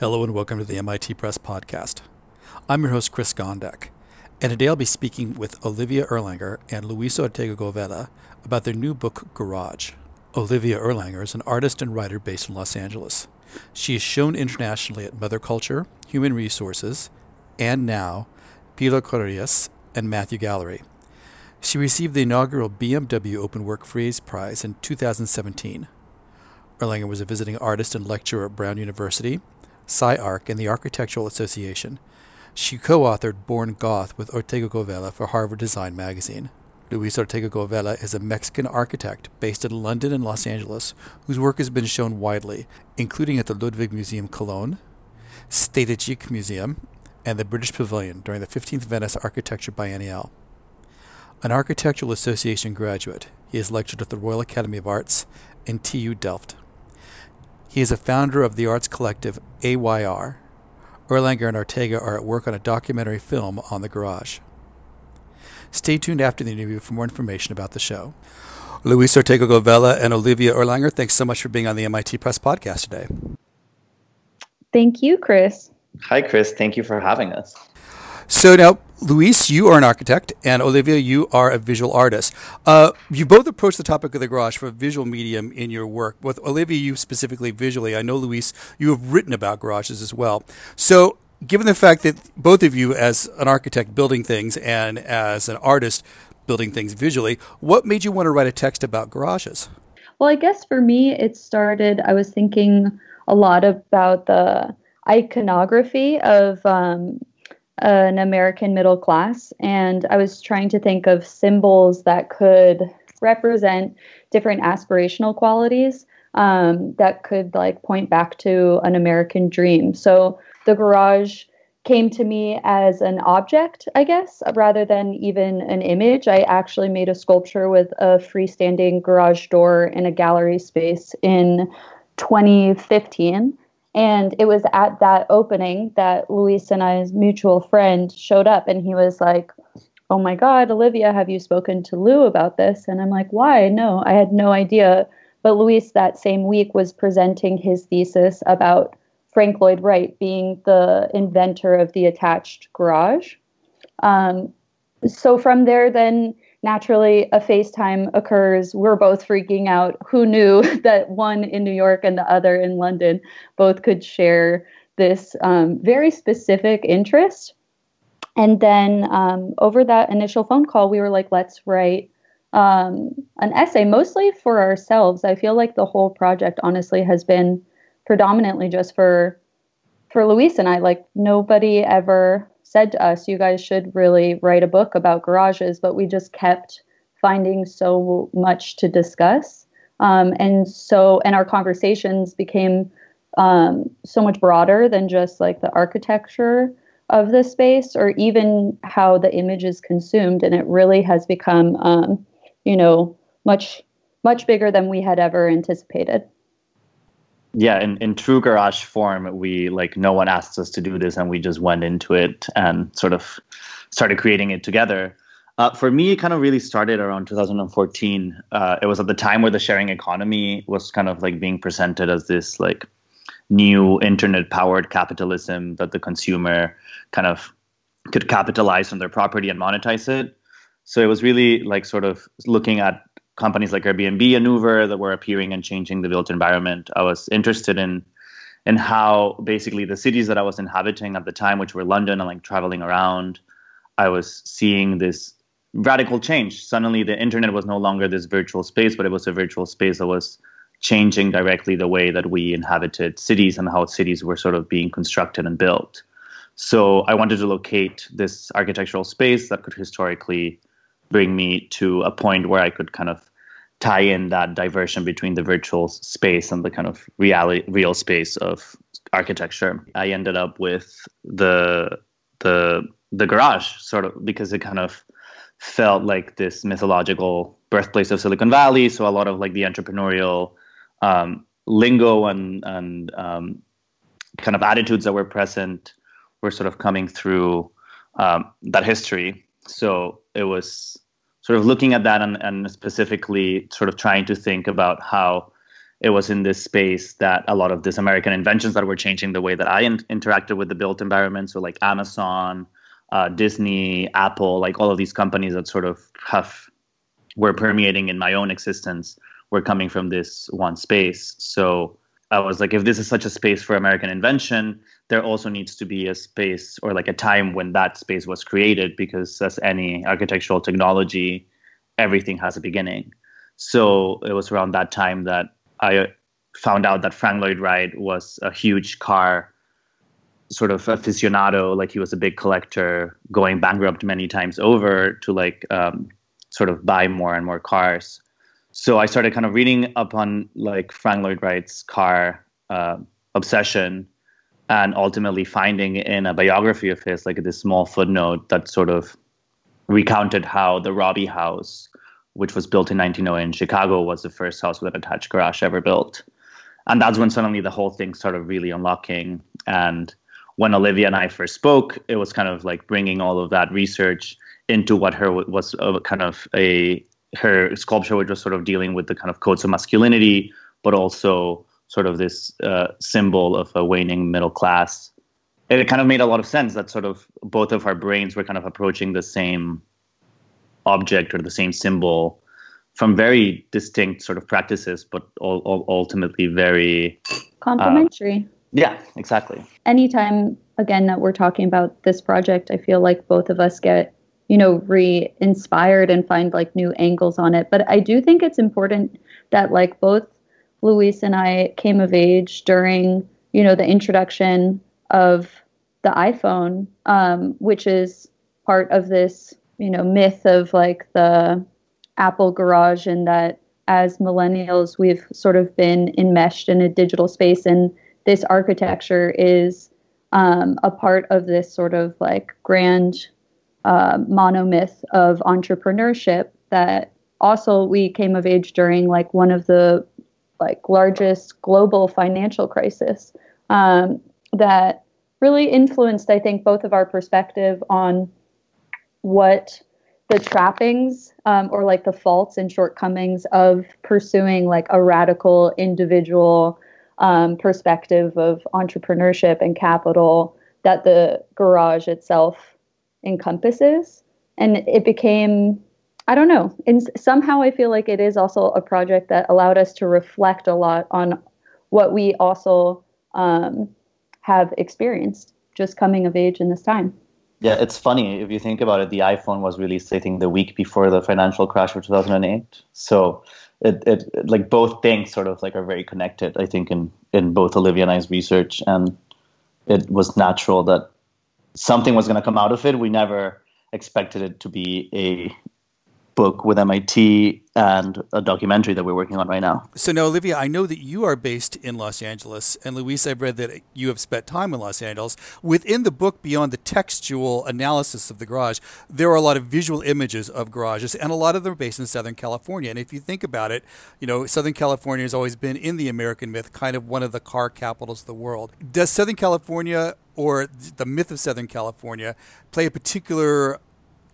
Hello and welcome to the MIT Press Podcast. I'm your host, Chris Gondek, and today I'll be speaking with Olivia Erlanger and Luis Ortega Govela about their new book, Garage. Olivia Erlanger is an artist and writer based in Los Angeles. She is shown internationally at Mother Culture, Human Resources, and now Pilar Corrias and Mathew Gallery. She received the inaugural BMW Open Work Frieze Prize in 2017. Erlanger was a visiting artist and lecturer at Brown University SciArc, and the Architectural Association. She co authored Born Goth with Ortega Govela for Harvard Design Magazine. Luis Ortega Govela is a Mexican architect based in London and Los Angeles whose work has been shown widely, including at the Ludwig Museum Cologne, Städtisches Museum, and the British Pavilion during the 15th Venice Architecture Biennial. An Architectural Association graduate, he has lectured at the Royal Academy of Arts and TU Delft. He is a founder of the arts collective AYR. Erlanger and Ortega are at work on a documentary film on the garage. Stay tuned after the interview for more information about the show. Luis Ortega Govela and Olivia Erlanger, thanks so much for being on the MIT Press podcast today. Thank you, Chris. Hi, Chris. Thank you for having us. So now, Luis, you are an architect, and Olivia, you are a visual artist. Uh, you both approach the topic of the garage for a visual medium in your work. With Olivia, you specifically visually. I know, Luis, you have written about garages as well. So, given the fact that both of you, as an architect building things and as an artist building things visually, what made you want to write a text about garages? Well, I guess for me, it started, I was thinking a lot about the iconography of um, an American middle class, and I was trying to think of symbols that could represent different aspirational qualities um, that could like point back to an American dream. So the garage came to me as an object, I guess, rather than even an image. I actually made a sculpture with a freestanding garage door in a gallery space in 2015. And it was at that opening that Luis and I's mutual friend showed up and he was like, Oh my God, Olivia, have you spoken to Lou about this? And I'm like, Why? No, I had no idea. But Luis that same week was presenting his thesis about Frank Lloyd Wright being the inventor of the attached garage. Um, so from there, then naturally a FaceTime occurs. We're both freaking out. Who knew that one in New York and the other in London both could share this um, very specific interest? And then um, over that initial phone call, we were like, let's write um, an essay, mostly for ourselves. I feel like the whole project, honestly, has been predominantly just for for Luis and I. Like nobody ever said to us, you guys should really write a book about garages, but we just kept finding so much to discuss. Um, and so, and our conversations became um, so much broader than just like the architecture of the space or even how the image is consumed. And it really has become, um, you know, much, much bigger than we had ever anticipated yeah in, in true garage form we like no one asked us to do this and we just went into it and sort of started creating it together. Uh, for me it kind of really started around 2014 uh, it was at the time where the sharing economy was kind of like being presented as this like new internet powered capitalism that the consumer kind of could capitalize on their property and monetize it. So it was really like sort of looking at companies like Airbnb and Uber that were appearing and changing the built environment. I was interested in in how basically the cities that I was inhabiting at the time, which were London and like traveling around, I was seeing this radical change. Suddenly the internet was no longer this virtual space, but it was a virtual space that was changing directly the way that we inhabited cities and how cities were sort of being constructed and built. So I wanted to locate this architectural space that could historically bring me to a point where I could kind of tie in that diversion between the virtual space and the kind of reality real space of architecture. I ended up with the the the garage sort of because it kind of felt like this mythological birthplace of Silicon Valley. So a lot of like the entrepreneurial um, lingo and and um, kind of attitudes that were present were sort of coming through um, that history. So it was sort of looking at that and, and specifically sort of trying to think about how it was in this space that a lot of these American inventions that were changing the way that I in- interacted with the built environment. So, like Amazon, uh, Disney, Apple, like all of these companies that sort of have were permeating in my own existence were coming from this one space. So I was like, if this is such a space for American invention, there also needs to be a space or like a time when that space was created, because as any architectural technology, everything has a beginning. So it was around that time that I found out that Frank Lloyd Wright was a huge car sort of aficionado, like he was a big collector, going bankrupt many times over to like um, sort of buy more and more cars. So I started kind of reading up on like Frank Lloyd Wright's car uh, obsession, and ultimately finding in a biography of his like this small footnote that sort of recounted how the Robie House, which was built in 1908 in Chicago, was the first house with an attached garage ever built. And that's when suddenly the whole thing started really unlocking. And when Olivia and I first spoke, it was kind of like bringing all of that research into what her was kind of a her sculpture, which was sort of dealing with the kind of codes of masculinity, but also sort of this uh, symbol of a waning middle class. And it kind of made a lot of sense that sort of both of our brains were kind of approaching the same object or the same symbol from very distinct sort of practices, but all, all ultimately very complementary. Uh, yeah, exactly. Anytime again that we're talking about this project, I feel like both of us get you know re-inspired and find like new angles on it. But I do think it's important that like both Luis and I came of age during you know the introduction of the iPhone, um, which is part of this you know myth of like the Apple garage and that as millennials we've sort of been enmeshed in a digital space and this architecture is um, a part of this sort of like grand uh, monomyth of entrepreneurship that also we came of age during like one of the like largest global financial crisis um, that really influenced i think both of our perspective on what the trappings um, or like the faults and shortcomings of pursuing like a radical individual um, perspective of entrepreneurship and capital that the garage itself encompasses. And it became, I don't know, and somehow I feel like it is also a project that allowed us to reflect a lot on what we also um, have experienced just coming of age in this time. Yeah, it's funny if you think about it. The iPhone was released, I think, the week before the financial crash of 2008. So it, it, like both things sort of like are very connected. I think in in both Olivia and I's research, and it was natural that something was going to come out of it. We never expected it to be a book with MIT and a documentary that we're working on right now. So now, Olivia, I know that you are based in Los Angeles, and Luis, I've read that you have spent time in Los Angeles. Within the book, beyond the textual analysis of the garage, there are a lot of visual images of garages, and a lot of them are based in Southern California. And if you think about it, you know, Southern California has always been in the American myth, kind of one of the car capitals of the world. Does Southern California or the myth of Southern California play a particular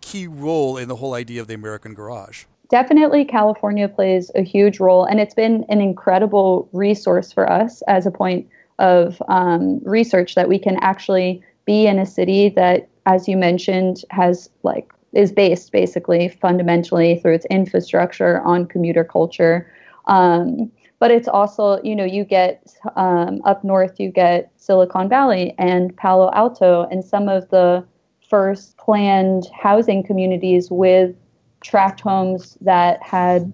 key role in the whole idea of the American garage? Definitely, California plays a huge role, and it's been an incredible resource for us as a point of um, research that we can actually be in a city that, as you mentioned, has like is based basically fundamentally through its infrastructure on commuter culture. Um, but it's also, you know, you get um, up north, you get Silicon Valley and Palo Alto, and some of the first planned housing communities with tract homes that had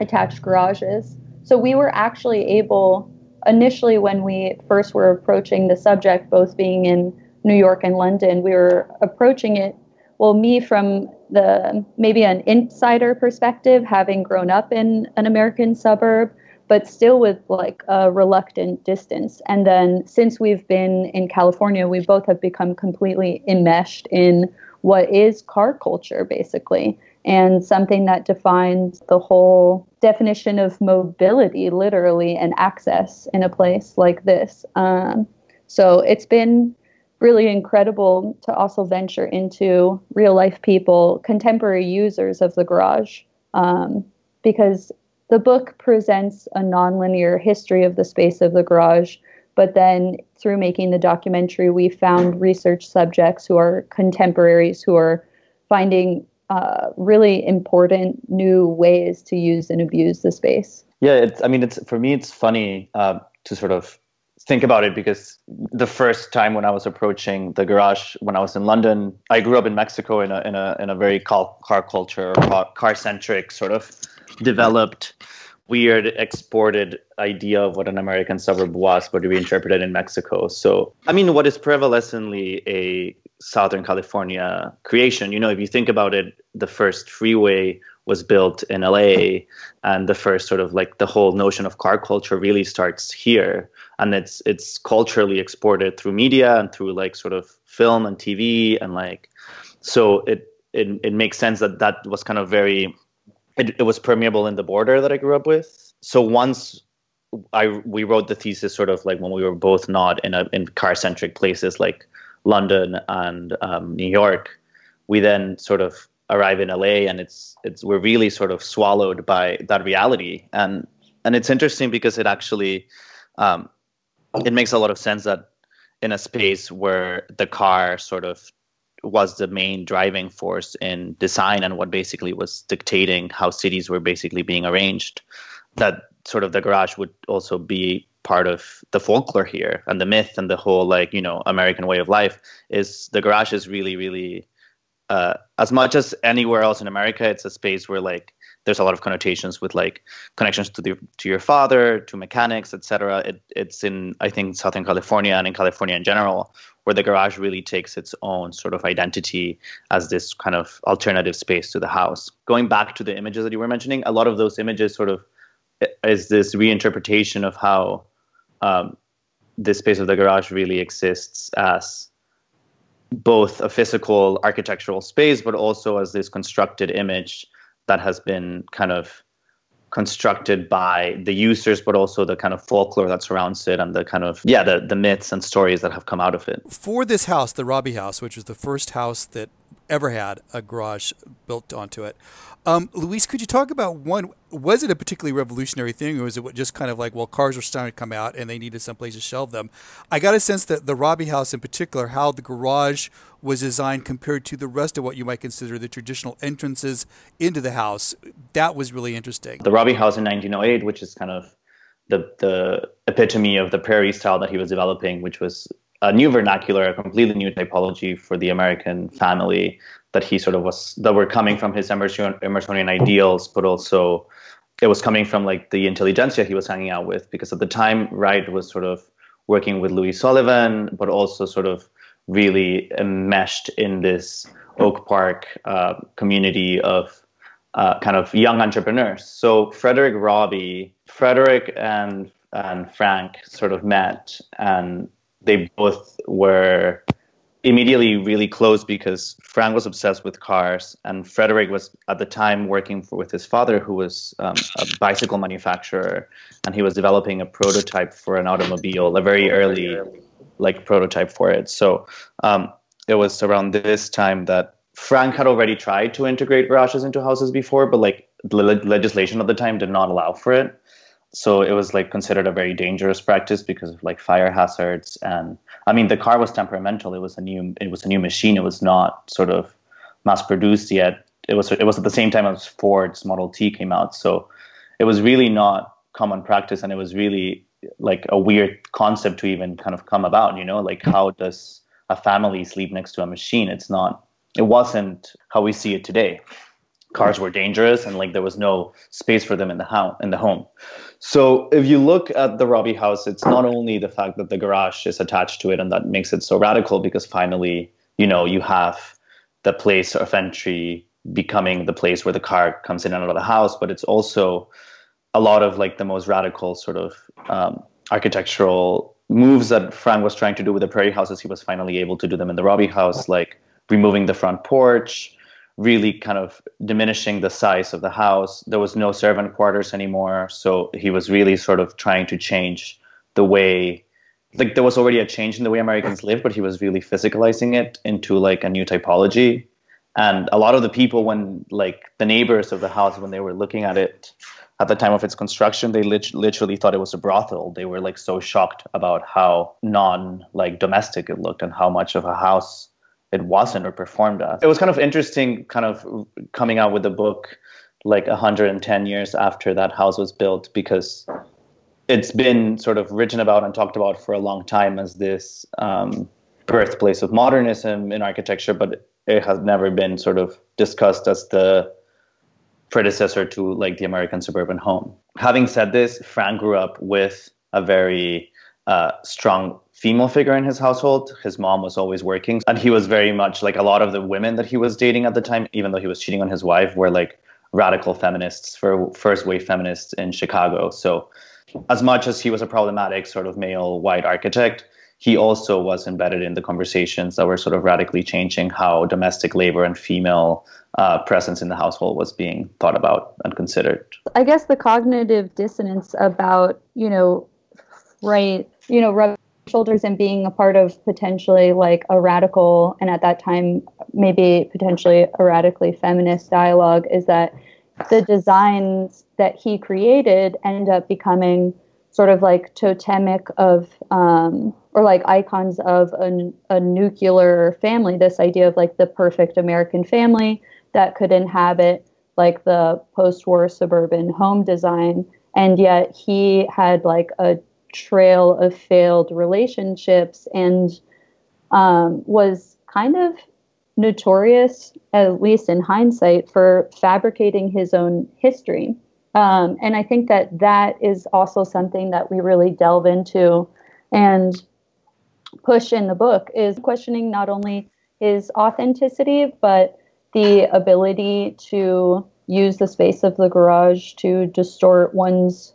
attached garages. So we were actually able, initially, when we first were approaching the subject, both being in New York and London, we were approaching it, well, me from the maybe an insider perspective, having grown up in an American suburb, but still with like a reluctant distance. And then since we've been in California, we both have become completely enmeshed in what is car culture, basically, and something that defines the whole definition of mobility, literally, and access in a place like this. Um, so it's been really incredible to also venture into real life people, contemporary users of the garage, um, because the book presents a nonlinear history of the space of the garage, but then through making the documentary, we found research subjects who are contemporaries who are finding uh, really important new ways to use and abuse the space. Yeah, it's. I mean, it's for me. It's funny uh, to sort of think about it because the first time when I was approaching the garage when I was in London, I grew up in Mexico in a in a in a very car, car culture, car centric sort of developed weird exported idea of what an American suburb was, but we interpreted in Mexico. So, I mean, what is prevalently a Southern California creation, you know, if you think about it, the first freeway was built in LA, and the first sort of like the whole notion of car culture really starts here, and it's it's culturally exported through media and through like sort of film and TV, and like so it it it makes sense that that was kind of very it, it was permeable in the border that I grew up with. So once I we wrote the thesis sort of like when we were both not in a in car centric places like London and um, New York, we then sort of arrive in LA and it's it's we're really sort of swallowed by that reality and and it's interesting because it actually um, it makes a lot of sense that in a space where the car sort of was the main driving force in design and what basically was dictating how cities were basically being arranged that sort of the garage would also be part of the folklore here and the myth and the whole like you know american way of life is the garage is really really uh, as much as anywhere else in america it's a space where like there's a lot of connotations with like connections to the to your father to mechanics etc it, it's in i think southern california and in california in general where the garage really takes its own sort of identity as this kind of alternative space to the house. Going back to the images that you were mentioning, a lot of those images sort of is this reinterpretation of how um, this space of the garage really exists as both a physical architectural space, but also as this constructed image that has been kind of constructed by the users, but also the kind of folklore that surrounds it and the kind of, yeah, the, the myths and stories that have come out of it. For this house, the Robie house, which was the first house that ever had a garage built onto it, um, Luis, could you talk about one? Was it a particularly revolutionary thing, or was it just kind of like, well, cars were starting to come out and they needed some place to shelve them? I got a sense that the Robie House, in particular, how the garage was designed compared to the rest of what you might consider the traditional entrances into the house, that was really interesting. The Robie House in 1908, which is kind of the the epitome of the prairie style that he was developing, which was a new vernacular, a completely new typology for the American family that he sort of was that were coming from his Emerson, Emersonian ideals, but also it was coming from like the intelligentsia he was hanging out with because at the time Wright was sort of working with Louis Sullivan, but also sort of really enmeshed in this Oak Park uh, community of uh, kind of young entrepreneurs. So Frederick Robie, Frederick and and Frank sort of met, and they both were immediately really close because Frank was obsessed with cars, and Frederick was at the time working for, with his father, who was um, a bicycle manufacturer, and he was developing a prototype for an automobile, a very early like prototype for it. So um, it was around this time that Frank had already tried to integrate garages into houses before, but like the le- legislation at the time did not allow for it so it was like considered a very dangerous practice because of like fire hazards. And i mean the car was temperamental. It was a new it was a new machine. It was not sort of mass produced yet. It was it was at the same time as ford's model t came out. So it was really not common practice. And it was really like a weird concept to even kind of come about you know? Like how does a family sleep next to a machine? It's not it wasn't how we see it today. Cars were dangerous and like there was no space for them in the house in the home so if you look at the robie house it's not only the fact that the garage is attached to it and that makes it so radical because finally you know you have the place of entry becoming the place where the car comes in and out of the house but it's also a lot of like the most radical sort of um, architectural moves that frank was trying to do with the prairie houses. He was finally able to do them in the robie house like removing the front porch really kind of diminishing the size of the house. There was no servant quarters anymore, so he was really sort of trying to change the way like there was already a change in the way Americans live, but he was really physicalizing it into like a new typology. And a lot of the people when like the neighbors of the house when they were looking at it at the time of its construction they lit- literally thought it was a brothel they were like so shocked about how non like domestic it looked and how much of a house it wasn't or performed as it was kind of interesting kind of coming out with the book like 110 years after that house was built because it's been sort of written about and talked about for a long time as this um, birthplace of modernism in architecture, but it has never been sort of discussed as the predecessor to like the American suburban home. Having said this, Frank grew up with a very uh, strong female figure in his household. His mom was always working, and he was very much like a lot of the women that he was dating at the time, even though he was cheating on his wife, were like radical feminists, for first wave feminists in Chicago. So, as much as he was a problematic sort of male white architect, he also was embedded in the conversations that were sort of radically changing how domestic labor and female uh, presence in the household was being thought about and considered. I guess the cognitive dissonance about, you know, right, you know, rubbing shoulders and being a part of potentially like a radical and at that time maybe potentially a radically feminist dialogue is that the designs that he created end up becoming sort of like totemic of um, or like icons of a, a nuclear family this idea of like the perfect american family that could inhabit like the post-war suburban home design. And yet he had like a trail of failed relationships and um, was kind of notorious, at least in hindsight, for fabricating his own history. Um, and I think that that is also something that we really delve into and push in the book is questioning not only his authenticity, but the ability to use the space of the garage to distort one's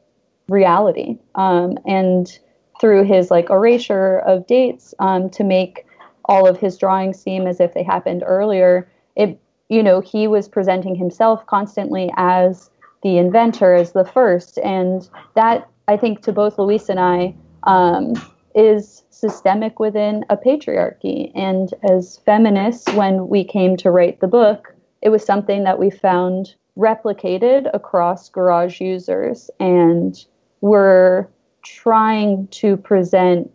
reality. Um, and through his like erasure of dates um, to make all of his drawings seem as if they happened earlier. It, you know, he was presenting himself constantly as the inventor, as the first, and that I think to both Luis and I um, is systemic within a patriarchy. And as feminists, when we came to write the book, it was something that we found replicated across garage users, and we're trying to present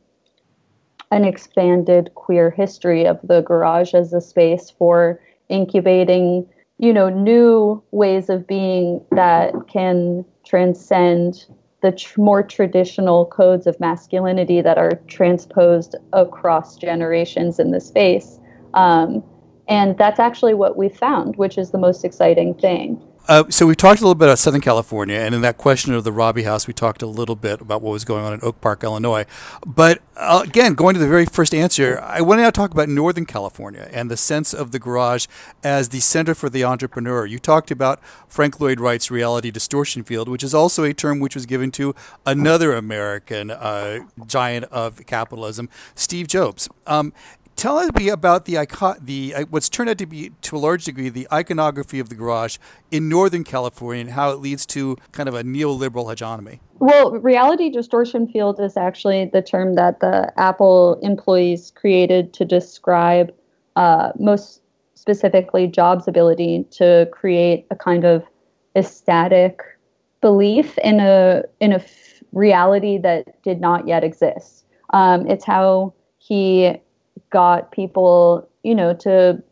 an expanded queer history of the garage as a space for incubating, you know, new ways of being that can transcend the tr- more traditional codes of masculinity that are transposed across generations in the space. Um, and that's actually what we found, which is the most exciting thing. Uh, so we talked a little bit about Southern California, and in that question of the Robie House, we talked a little bit about what was going on in Oak Park, Illinois. But uh, again, going to the very first answer, I want to now talk about Northern California and the sense of the garage as the center for the entrepreneur. You talked about Frank Lloyd Wright's reality distortion field, which is also a term which was given to another American uh, giant of capitalism, Steve Jobs. Um, Tell me about the the uh, what's turned out to be to a large degree the iconography of the garage in Northern California and how it leads to kind of a neoliberal hegemony. Well, reality distortion field is actually the term that the Apple employees created to describe uh, most specifically Jobs' ability to create a kind of ecstatic belief in a in a f- reality that did not yet exist. Um, it's how he got people, you know, to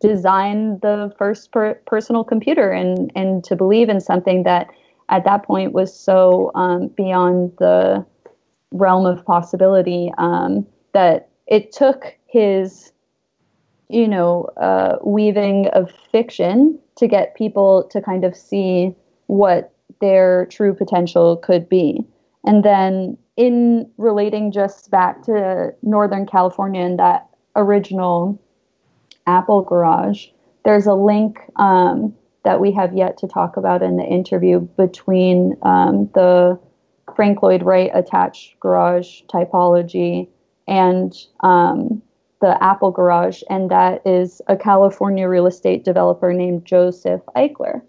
design the first per- personal computer and and to believe in something that at that point was so um, beyond the realm of possibility um, that it took his you know uh, weaving of fiction to get people to kind of see what their true potential could be. And then in relating just back to northern california and that original Apple Garage, there's a link um, that we have yet to talk about in the interview between um, the Frank Lloyd Wright attached garage typology and um, the Apple Garage, and that is a California real estate developer named Joseph Eichler.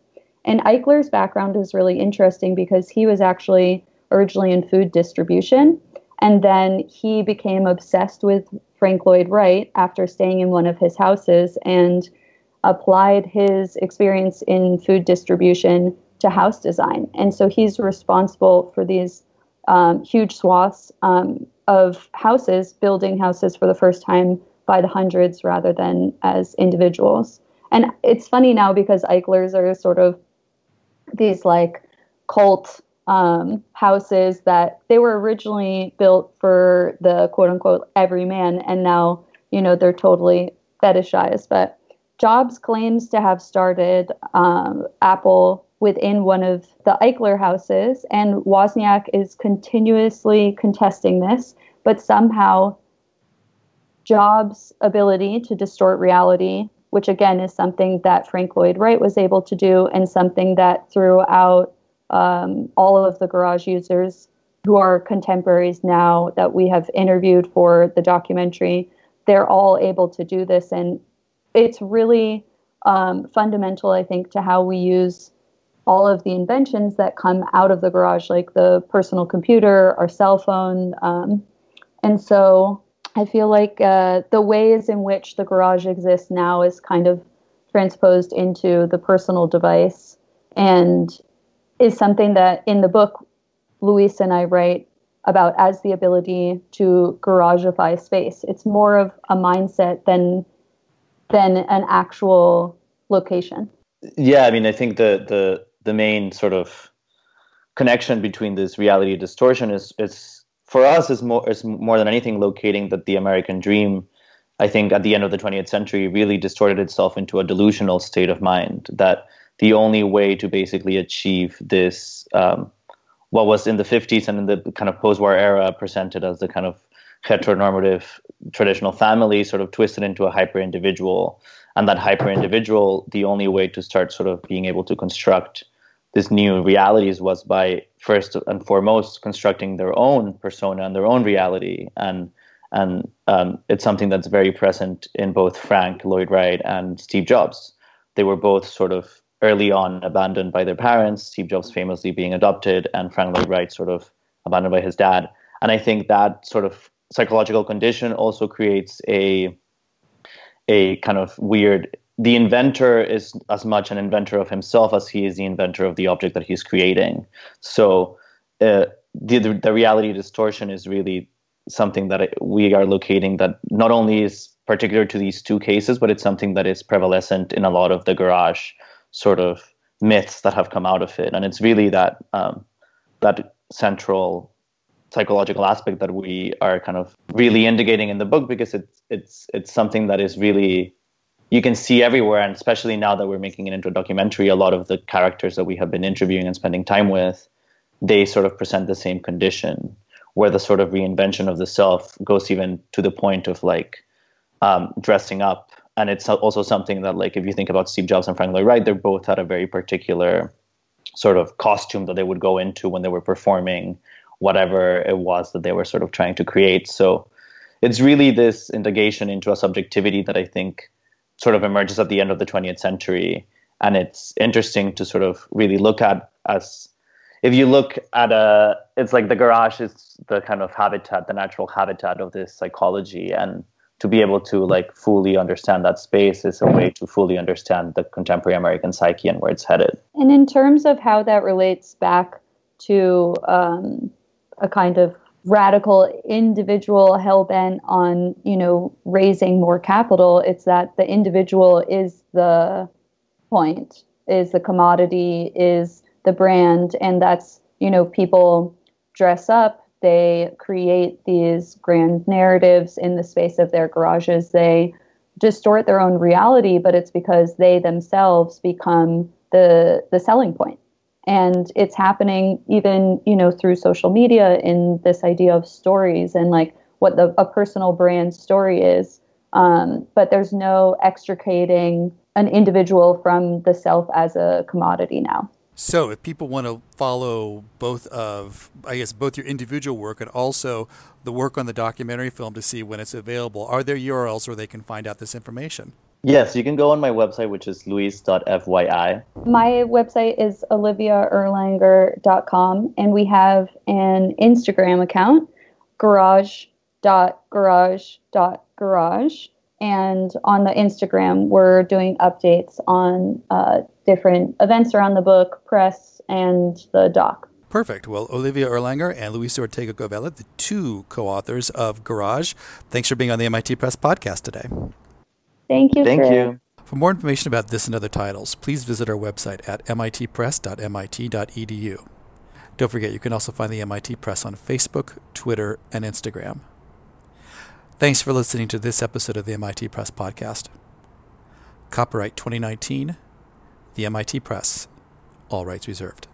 And Eichler's background is really interesting because he was actually originally in food distribution, and then he became obsessed with Frank Lloyd Wright after staying in one of his houses and applied his experience in food distribution to house design. And so he's responsible for these um, huge swaths um, of houses, building houses for the first time by the hundreds rather than as individuals. And it's funny now because Eichlers are sort of these like cult um, houses that they were originally built for the quote unquote everyman, and now you know they're totally fetishized. But Jobs claims to have started um, Apple within one of the Eichler houses, and Wozniak is continuously contesting this, but somehow Jobs' ability to distort reality, which again is something that Frank Lloyd Wright was able to do, and something that throughout um, all of the garage users who are contemporaries now that we have interviewed for the documentary, they're all able to do this. And it's really um, fundamental, I think, to how we use all of the inventions that come out of the garage, like the personal computer, our cell phone. Um, and so I feel like uh, the ways in which the garage exists now is kind of transposed into the personal device. And is something that in the book Luis and I write about as the ability to garageify space. It's more of a mindset than than an actual location. Yeah, I mean, I think the the the main sort of connection between this reality distortion is is for us is more is more than anything locating that the American dream. I think at the end of the 20th century really distorted itself into a delusional state of mind that the only way to basically achieve this, um, what was in the 50s and in the kind of post-war era presented as the kind of heteronormative traditional family, sort of twisted into a hyper-individual, and that hyper-individual, the only way to start sort of being able to construct this new realities was by first and foremost constructing their own persona and their own reality and and um, it's something that's very present in both Frank Lloyd Wright and Steve Jobs. They were both sort of early on abandoned by their parents, Steve Jobs famously being adopted, and Frank Lloyd Wright sort of abandoned by his dad. And I think that sort of psychological condition also creates a a kind of weird the inventor is as much an inventor of himself as he is the inventor of the object that he's creating. So uh, the, the, the reality distortion is really something that we are locating that not only is particular to these two cases, but it's something that is prevalent in a lot of the garage sort of myths that have come out of it, and it's really that um, that central psychological aspect that we are kind of really indicating in the book because it's it's it's something that is really you can see everywhere. And especially now that we're making it into a documentary a lot of the characters that we have been interviewing and spending time with they sort of present the same condition where the sort of reinvention of the self goes even to the point of like um, dressing up and it's also something that like if you think about Steve Jobs and Frank Lloyd Wright, they both had a very particular sort of costume that they would go into when they were performing whatever it was that they were sort of trying to create. So it's really this integration into a subjectivity that I think sort of emerges at the end of the 20th century. And it's interesting to sort of really look at as if you look at a, it's like the garage is the kind of habitat, the natural habitat of this psychology. And to be able to like fully understand that space is a way to fully understand the contemporary American psyche and where it's headed. And in terms of how that relates back to um, a kind of radical individual hell bent on you know raising more capital, it's that the individual is the point, is the commodity, is the brand, and that's you know people dress up they create these grand narratives in the space of their garages. They distort their own reality, but it's because they themselves become the the selling point. And it's happening even, you know, through social media in this idea of stories and like what the a personal brand story is. Um, but there's no extricating an individual from the self as a commodity now. So, if people want to follow both of, I guess, both your individual work and also the work on the documentary film to see when it's available, are there URLs where they can find out this information? Yes, you can go on my website, which is luis.fyi. My website is oliviaerlanger.com, and we have an Instagram account, garage.garage.garage, And on the Instagram, we're doing updates on uh, different events around the book, press, and the doc. Perfect. Well, Olivia Erlanger and Luisa Ortega Govela, the two co authors of Garage, thanks for being on the MIT Press podcast today. Thank you. Thank sir. you. For more information about this and other titles, please visit our website at mitpress.mit.edu. Don't forget, you can also find the MIT Press on Facebook, Twitter, and Instagram. Thanks for listening to this episode of the MIT Press Podcast. Copyright 2019, the MIT Press, all rights reserved.